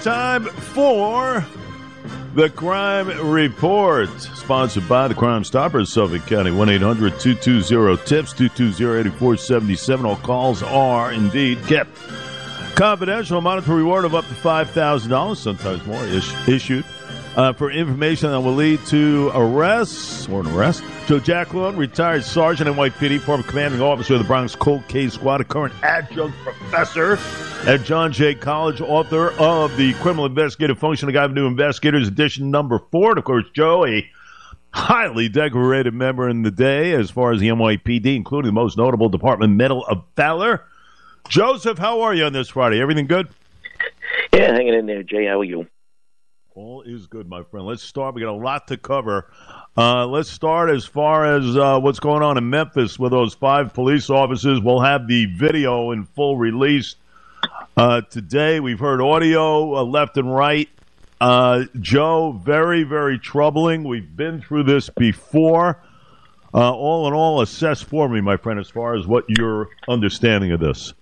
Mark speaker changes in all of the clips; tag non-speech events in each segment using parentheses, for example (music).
Speaker 1: time for the Crime Report, sponsored by the Crime Stoppers, Suffolk County, 1 800 220 TIPS, 220 8477. All calls are indeed kept confidential. Monetary reward of up to $5,000, sometimes more, is- issued uh, for information that will lead to arrests or an arrest. Joe Giacalone, retired sergeant in NYPD, former commanding officer of the Bronx Cold Case Squad, a current adjunct professor at John Jay College, author of the Criminal Investigative Function, a Guide to New Investigators, edition number four. And of course, Joe, a highly decorated member in the day as far as the NYPD, including the most notable Department Medal of Valor. Joseph, how are you on this Friday? Everything good?
Speaker 2: Yeah, hanging in there, Jay. How are you?
Speaker 1: All is good, my friend. Let's start. We got a lot to cover. Uh, let's start as far as uh, what's going on in Memphis with those five police officers. We'll have the video in full release uh, today. We've heard audio uh, left and right. Uh, Joe, very, very troubling. We've been through this before. Uh, all in all, assess for me, my friend, as far as what your understanding of this.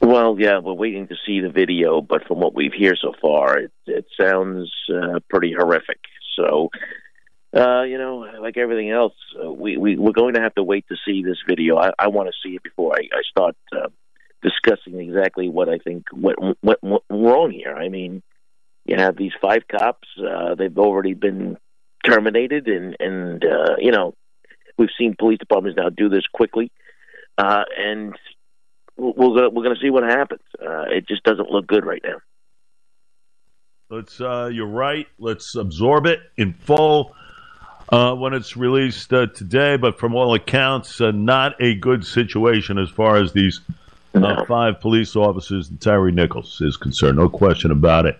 Speaker 2: Well, yeah, we're waiting to see the video, but from what we've heard so far, it, it sounds uh, pretty horrific. So, uh, you know, like everything else, uh, we, we we're going to have to wait to see this video. I, I want to see it before I, I start uh, discussing exactly what I think went, went, went wrong here. I mean, you have these five cops; uh, they've already been terminated, and and uh, you know, we've seen police departments now do this quickly, uh, and we're gonna we're gonna see what happens. Uh, it just doesn't look good right now.
Speaker 1: Let's. Uh, you're right. Let's absorb it in full uh, when it's released uh, today. But from all accounts, uh, not a good situation as far as these uh,
Speaker 2: No.
Speaker 1: five police officers and Tyre Nichols is concerned. No question about it.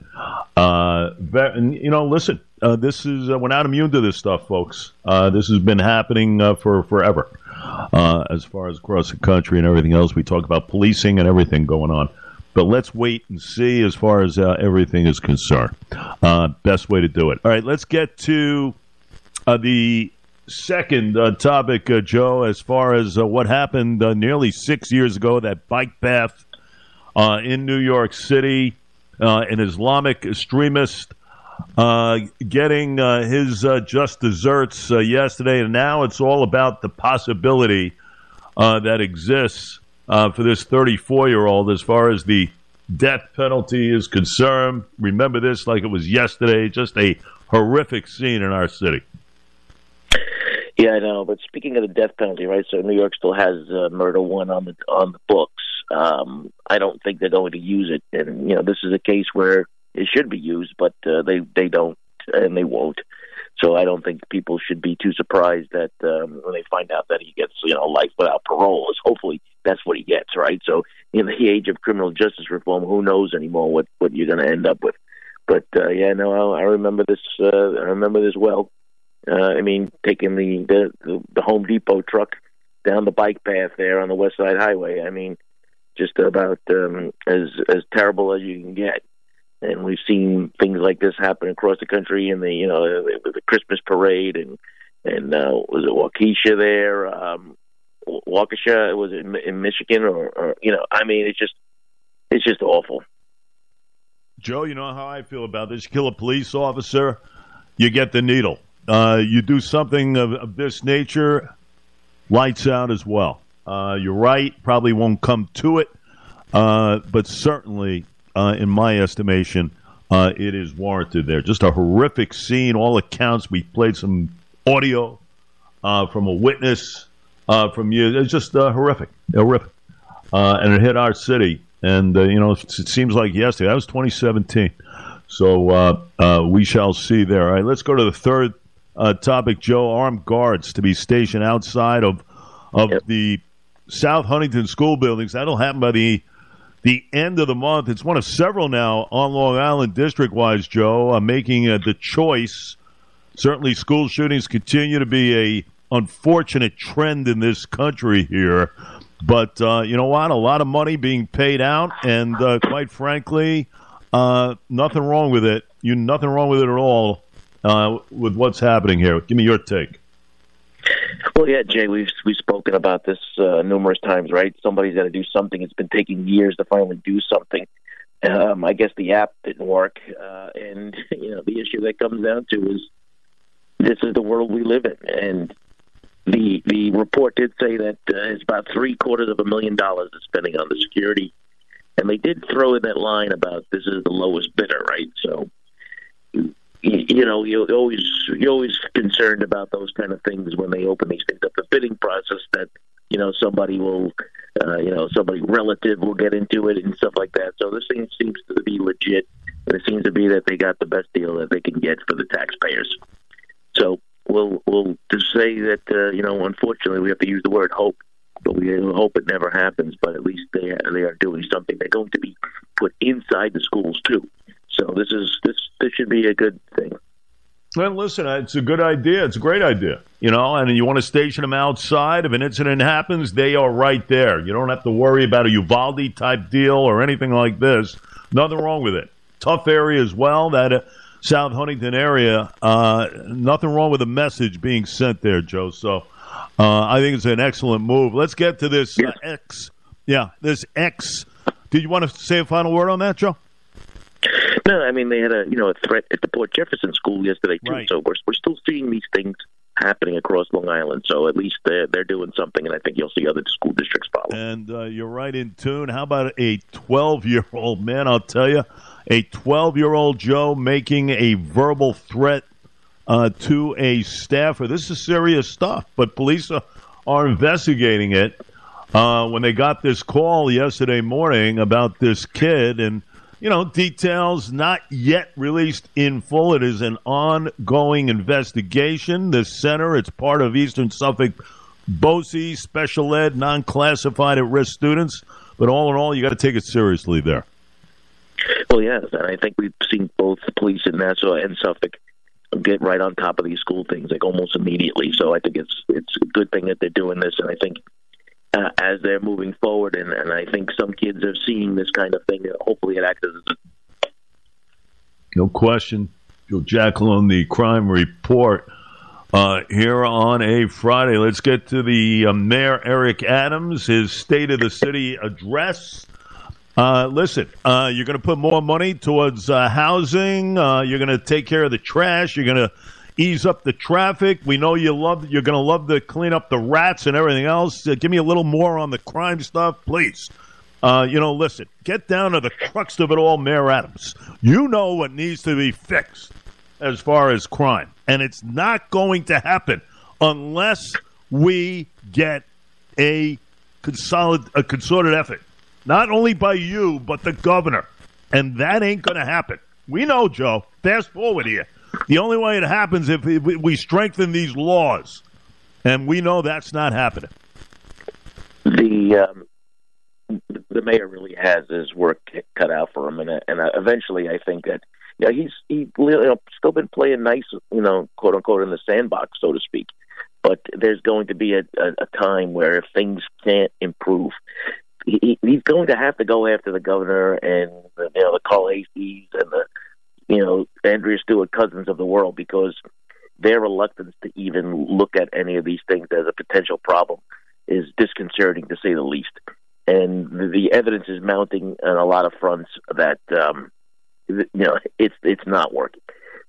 Speaker 1: Uh, and, you know, listen. Uh, this is uh, we're not immune to this stuff, folks. Uh, this has been happening uh, for forever, uh, as far as across the country and everything else. We talk about policing and everything going on, but let's wait and see as far as uh, everything is concerned. Uh, best way to do it. All right, let's get to uh, the second uh, topic, uh, Joe, as far as what happened nearly six years ago, that bike path in New York City, an Islamic extremist uh, getting uh, his uh, just desserts uh, yesterday, and now it's all about the possibility uh, that exists uh, for this 34 year old as far as the death penalty is concerned. Remember this like it was yesterday, just a horrific scene in our city.
Speaker 2: Yeah, I know. But speaking of the death penalty, right? So New York still has murder one on the on the books. Um, I don't think they're going to use it, and you know, this is a case where it should be used, but uh, they they don't and they won't. So I don't think people should be too surprised that um, when they find out that he gets you know life without parole. Is hopefully that's what he gets, right? So in the age of criminal justice reform, who knows anymore what what you're going to end up with? But uh, yeah, no, I, I remember this. Uh, I remember this well. Uh, I mean, taking the, the the Home Depot truck down the bike path there on the West Side Highway. I mean, just about um, as as terrible as you can get. And we've seen things like this happen across the country in the you know the, the Christmas parade and and uh, was it Waukesha there? Um, Waukesha was it in, in Michigan or, or you know I mean it's just it's just awful.
Speaker 1: Joe, you know how I feel about this. You kill a police officer, you get the needle. Uh, you do something of, of this nature, lights out as well. Uh, you're right, probably won't come to it, uh, but certainly, uh, in my estimation, uh, it is warranted there. Just a horrific scene. All accounts. We played some audio uh, from a witness uh, from you. It's just uh, horrific, horrific, uh, and it hit our city. And uh, you know, it seems like yesterday. That was 2017. So uh, uh, we shall see there. All right, let's go to the third uh, topic, Joe. Armed guards to be stationed outside of of
Speaker 2: Yep.
Speaker 1: the South Huntington school buildings. That'll happen by the the end of the month. It's one of several now on Long Island, district wise, Joe, uh, making uh, the choice. Certainly, school shootings continue to be a unfortunate trend in this country here. But uh, you know what? A lot of money being paid out, and uh, quite frankly, uh, nothing wrong with it. You nothing wrong with it at all. Uh, with what's happening here, give me your take.
Speaker 2: Well, yeah, Jay, we've we've spoken about this uh, numerous times, right? Somebody's got to do something. It's been taking years to finally do something, um, I guess the app didn't work, uh, and (laughs) you know the issue that comes down to is this is the world we live in, and the the report did say that uh, it's about three quarters of a million dollars is spending on the security, and they did throw in that line about this is the lowest bidder, right? So you, know you're always you're always concerned about those kind of things when they open these things up the bidding process that you know somebody will uh, you know somebody relative will get into it and stuff like that. So this thing seems to be legit, and it seems to be that they got the best deal that they can get for the taxpayers. So we'll we'll just say that uh, you know unfortunately we have to use the word hope, but we hope it never happens. But at least they they are doing something. They're going to be put inside the schools too. So this is this this should be a good thing.
Speaker 1: Well, listen, it's a good idea. It's a great idea, you know. And you want to station them outside. If an incident happens, they are right there. You don't have to worry about a Uvalde type deal or anything like this. Nothing wrong with it. Tough area as well. That uh, South Huntington area. Uh, nothing wrong with the message being sent there, Joe. So uh, I think it's an excellent move. Let's get to this uh, X. Yeah, this X. Did you want to say a final word on that, Joe?
Speaker 2: No, I mean they had a you know a threat at the Port Jefferson school yesterday too.
Speaker 1: Right.
Speaker 2: So we're we're still seeing these things happening across Long Island. So at least they're they're doing something, and I think you'll see other school districts follow.
Speaker 1: And uh, you're right in tune. How about a 12 year old man? I'll tell you, a 12 year old Joe making a verbal threat uh, to a staffer. This is serious stuff, but police are, are investigating it. Uh, when they got this call yesterday morning about this kid, and you know, details not yet released in full. It is an ongoing investigation. The center, it's part of Eastern Suffolk BOCES, special ed, non classified at risk students. But all in all, you got to take it seriously there.
Speaker 2: Well, yes, and I think we've seen both the police in Nassau and Suffolk get right on top of these school things like almost immediately. So I think it's it's a good thing that they're doing this, and I think uh, (laughs) as they're moving forward, and, and I think some kids are seeing this kind of thing. Hopefully, it acts as a
Speaker 1: No question. Giacalone, the crime report uh, here on a Friday. Let's get to the uh, Mayor Eric Adams, his State of the City address. Uh, listen, uh, you're going to put more money towards uh, housing. Uh, you're going to take care of the trash. You're going to ease up the traffic. We know you love. You're going to love to clean up the rats and everything else. Uh, give me a little more on the crime stuff, please. Uh, you know, listen, get down to the crux of it all, Mayor Adams. You know what needs to be fixed as far as crime, and it's not going to happen unless we get a consolid a concerted effort, not only by you but the governor, and that ain't going to happen. We know, Joe. Fast forward here. The only way it happens if we- strengthen these laws, and we know that's not happening.
Speaker 2: the um, the mayor really has his work cut out for him, and uh, and uh, eventually, I think that yeah, he's he you know, still been playing nice, you know, quote unquote, in the sandbox, so to speak. But there's going to be a, a, a time where if things can't improve, he, he's going to have to go after the governor and you know the Carl Heasties and the you know Andrea Stewart-Cousins of the world because their reluctance to even look at any of these things as a potential problem is disconcerting to say the least. And the, evidence is mounting on a lot of fronts that um, you know it's it's not working.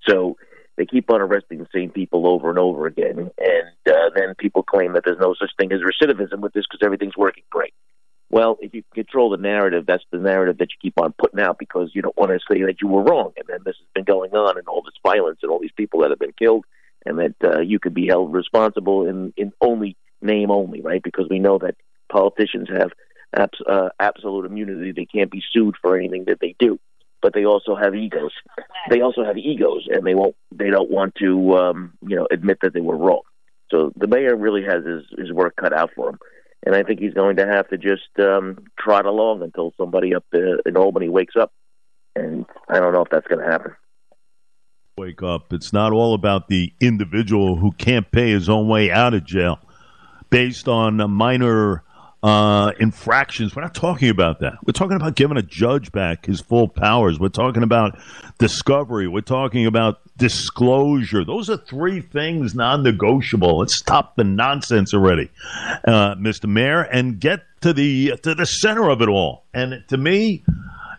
Speaker 2: So they keep on arresting the same people over and over again, and uh, then people claim that there's no such thing as recidivism with this because everything's working great. Well, if you control the narrative, that's the narrative that you keep on putting out because you don't want to say that you were wrong, and then this has been going on, and all this violence, and all these people that have been killed, and that uh, you could be held responsible in in only name only, right? Because we know that politicians have abs- uh, absolute immunity; they can't be sued for anything that they do. But they also have egos. They also have egos, and they won't. They don't want to, um, you know, admit that they were wrong. So the mayor really has his his work cut out for him, and I think he's going to have to just um, trot along until somebody up uh, in Albany wakes up. And I don't know if that's going to happen.
Speaker 1: Wake up. It's not all about the individual who can't pay his own way out of jail based on minor uh, infractions. We're not talking about that. We're talking about giving a judge back his full powers. We're talking about discovery. We're talking about disclosure. Those are three things non negotiable. Let's stop the nonsense already, uh, Mr. Mayor, and get to the to the center of it all. And to me,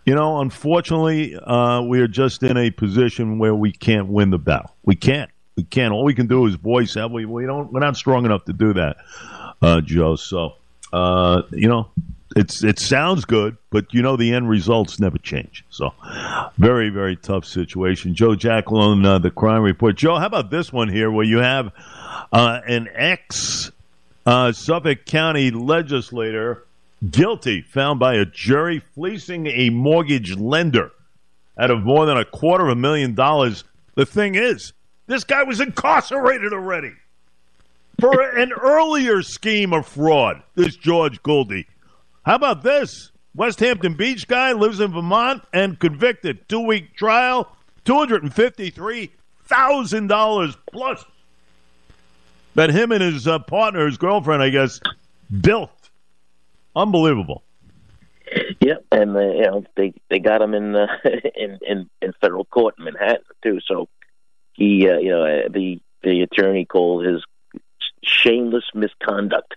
Speaker 1: you know, unfortunately, uh, we are just in a position where we can't win the battle. We can't. We can't. All we can do is voice that. We we don't. We're not strong enough to do that, uh, Joe. So, uh, you know, it's it sounds good, but you know the end results never change. So, very very tough situation. Joe Giacalone, uh, the crime report. Joe, how about this one here, where you have uh, an ex uh, Suffolk County legislator guilty, found by a jury fleecing a mortgage lender out of more than a quarter of a million dollars. The thing is, this guy was incarcerated already for an earlier scheme of fraud. This George Guldi. How about this? Westhampton Beach guy lives in Vermont and convicted. Two week trial, $253,000 plus that him and his uh, partner, his girlfriend, I guess, built. Unbelievable.
Speaker 2: Yep, and uh, you know they they got him in, uh, (laughs) in in in federal court in Manhattan too. So he, uh, you know, uh, the the attorney called his shameless misconduct,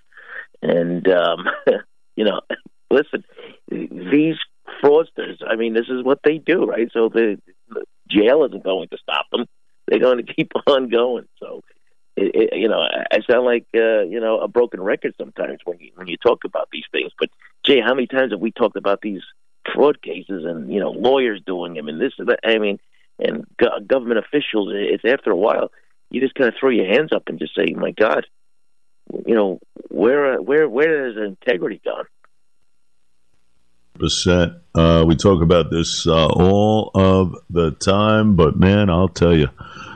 Speaker 2: and um, (laughs) you know, (laughs) listen, these fraudsters. I mean, this is what they do, right? So the, the jail isn't going to stop them; they're going (laughs) to keep on going. So it, it, you know, I sound like uh, you know a broken record sometimes when you when you talk about these things. But Jay, how many times have we talked about these fraud cases and you know lawyers doing them and this and that? I mean, and go- government officials. It's after a while you just kind of throw your hands up and just say, "My God, you know, where where where has integrity gone?"
Speaker 1: Percent. Uh, we talk about this uh, all of the time, but man, I'll tell you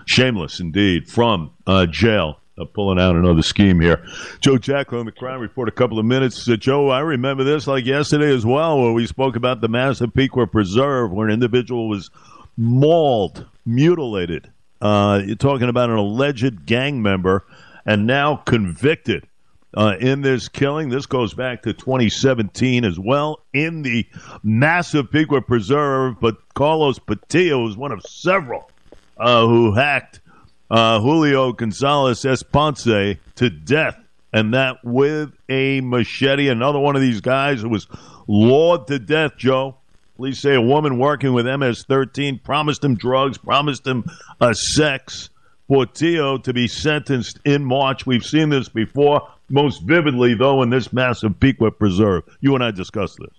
Speaker 1: Shameless indeed from uh, jail. Uh, pulling out another scheme here. Joe on the crime report. A couple of minutes. Uh, Joe, I remember this like yesterday as well, where we spoke about the Massapequa Preserve, where an individual was mauled, mutilated. Uh, you're talking about an alleged gang member and now convicted uh, in this killing. This goes back to 2017 as well in the massive Massapequa Preserve. But Carlos Portillo is one of several uh, who hacked uh, Julio Gonzalez Esponce to death, and that with a machete. Another one of these guys who was lawed to death, Joe. Police say a woman working with MS-13 promised him drugs, promised him a uh, sex. Portillo to be sentenced in March. We've seen this before, most vividly, though, in this Massapequa Preserve. You and I discussed this.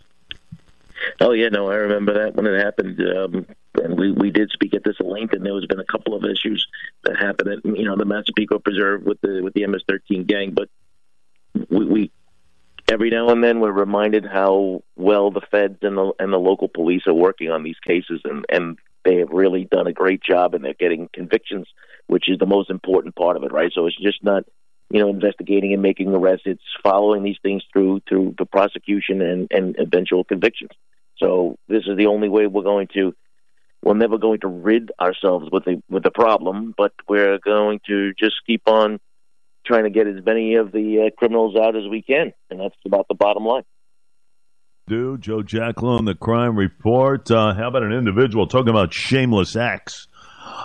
Speaker 2: Oh, yeah, no, I remember that when it happened. Um, and we, we did speak at this length, and there has been a couple of issues that happened at you know the Massapequa Preserve with the with the MS-13 gang. But we, we every now and then we're reminded how well the feds and the and the local police are working on these cases, and and they have really done a great job, and they're getting convictions, which is the most important part of it, right? So it's just not you know investigating and making arrests; it's following these things through through the prosecution and and eventual convictions. So this is the only way we're going to we're never going to rid ourselves with the with the problem, but we're going to just keep on trying to get as many of the uh, criminals out as we can, and that's about the bottom line.
Speaker 1: Do Joe Giacalone, the crime report. Uh, how about an individual talking about shameless acts?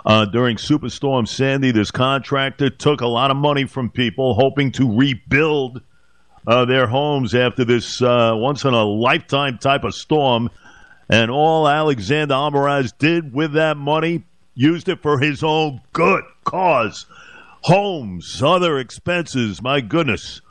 Speaker 1: Uh, during Superstorm Sandy, this contractor took a lot of money from people, hoping to rebuild uh, their homes after this uh, once in a lifetime type of storm and all Alexander Almaraz did with that money, used it for his own good cause. Homes, other expenses, my goodness.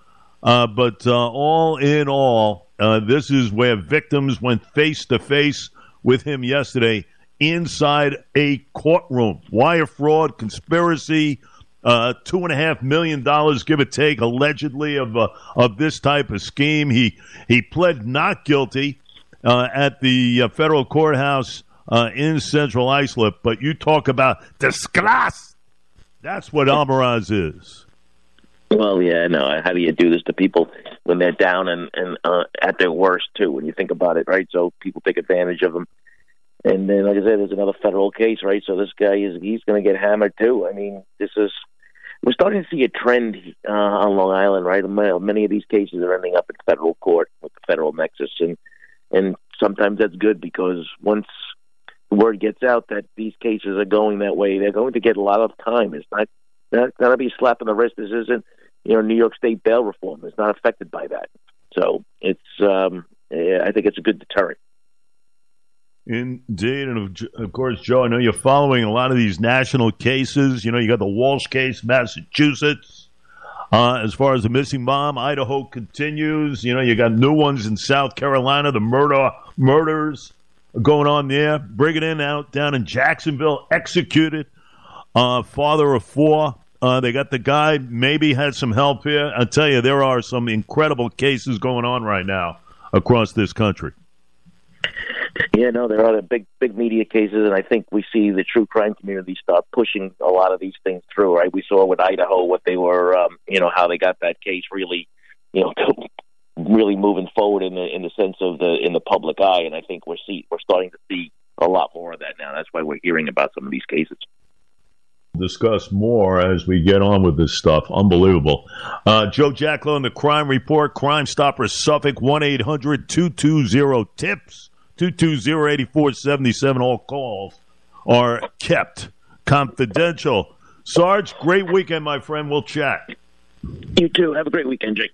Speaker 1: Uh, but uh, all in all, uh, this is where victims went face to face with him yesterday inside a courtroom. Wire fraud, conspiracy, uh, two and a half million dollars, give or take, allegedly of uh, of this type of scheme. He he pled not guilty uh, at the uh, federal courthouse uh, in Central Islip. But you talk about disgust. That's what Almaraz is.
Speaker 2: Well, yeah, no. How do you do this to people when they're down and, and uh, at their worst too? When you think about it, right? So people take advantage of them. And then, like I said, there's another federal case, right? So this guy is—he's going to get hammered too. I mean, this is we're starting to see a trend uh, on Long Island, right? Many of these cases are ending up in federal court with the federal nexus, and and sometimes that's good because once word gets out that these cases are going that way, they're going to get a lot of time. It's not not going to be slapping the wrist. This isn't you know New York State bail reform. It's not affected by that. So it's um, I think it's a good deterrent.
Speaker 1: Indeed, and of, of, course, Joe, I know you're following a lot of these national cases. You know, you got the Walsh case, Massachusetts. Uh, as far as the missing bomb, Idaho continues. You know, you got new ones in South Carolina. The murder murders going on there. Bring it in out down in Jacksonville, executed. Uh, father of four. Uh, they got the guy. Maybe had some help here. I tell you, there are some incredible cases going on right now across this country.
Speaker 2: Yeah, no, there are the big, big media cases, and I think we see the true crime community start pushing a lot of these things through. Right? We saw with Idaho what they were, um, you know, how they got that case really, you know, (laughs) really moving forward in the in the sense of the in the public eye, and I think we're see we're starting to see a lot more of that now. That's why we're hearing about some of these cases
Speaker 1: discuss more as we get on with this stuff. Unbelievable. Uh, Joe Giacalone in the Crime Report, Crime Stoppers Suffolk, 1 800 220 TIPS, 220 8477. All calls are kept confidential. Sarge, great weekend, my friend. We'll chat.
Speaker 2: You too. Have a great weekend, Jake.